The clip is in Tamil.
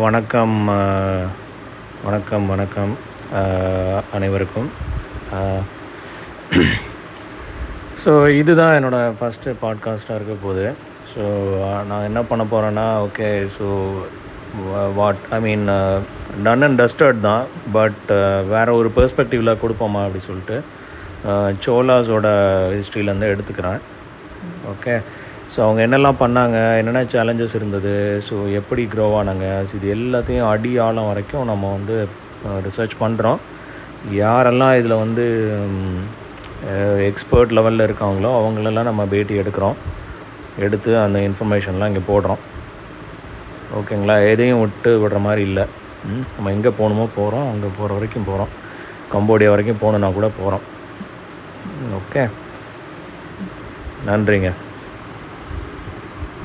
வணக்கம் வணக்கம் வணக்கம் அனைவருக்கும். ஸோ இதுதான் என்னோடய ஃபஸ்ட்டு பாட்காஸ்ட்டாக இருக்க போகுது. ஸோ நான் என்ன பண்ண போகிறேன்னா okay so what I mean done and dusted தான். பட் வேறு ஒரு பெர்ஸ்பெக்டிவில் கொடுப்போமா அப்படி சொல்லிட்டு சோலாஸோட ஹிஸ்ட்ரியிலேருந்து எடுத்துக்கிறேன். ஓகே ஸோ அவங்க என்னெல்லாம் பண்ணாங்க? என்னென்ன சேலஞ்சஸ் இருந்தது? ஸோ எப்படி க்ரோ ஆனாங்க? ஸோ இது எல்லாத்தையும் அடி ஆழம் வரைக்கும் நம்ம வந்து ரிசர்ச் பண்ணுறோம் யாரெல்லாம் இதில் வந்து எக்ஸ்பர்ட் லெவலில் இருக்காங்களோ அவங்களெல்லாம் நம்ம பேட்டி எடுக்கிறோம். எடுத்து அந்த இன்ஃபர்மேஷன்லாம் இங்கே போடுறோம். ஓகேங்களா? எதையும் விட்டு விடுற மாதிரி இல்லை. நம்ம எங்கே போகணுமோ போகிறோம் அங்கே போகிற வரைக்கும் போகிறோம் கம்போடியா வரைக்கும் போகணுன்னா கூட போகிறோம் ஓகே. நன்றிங்க.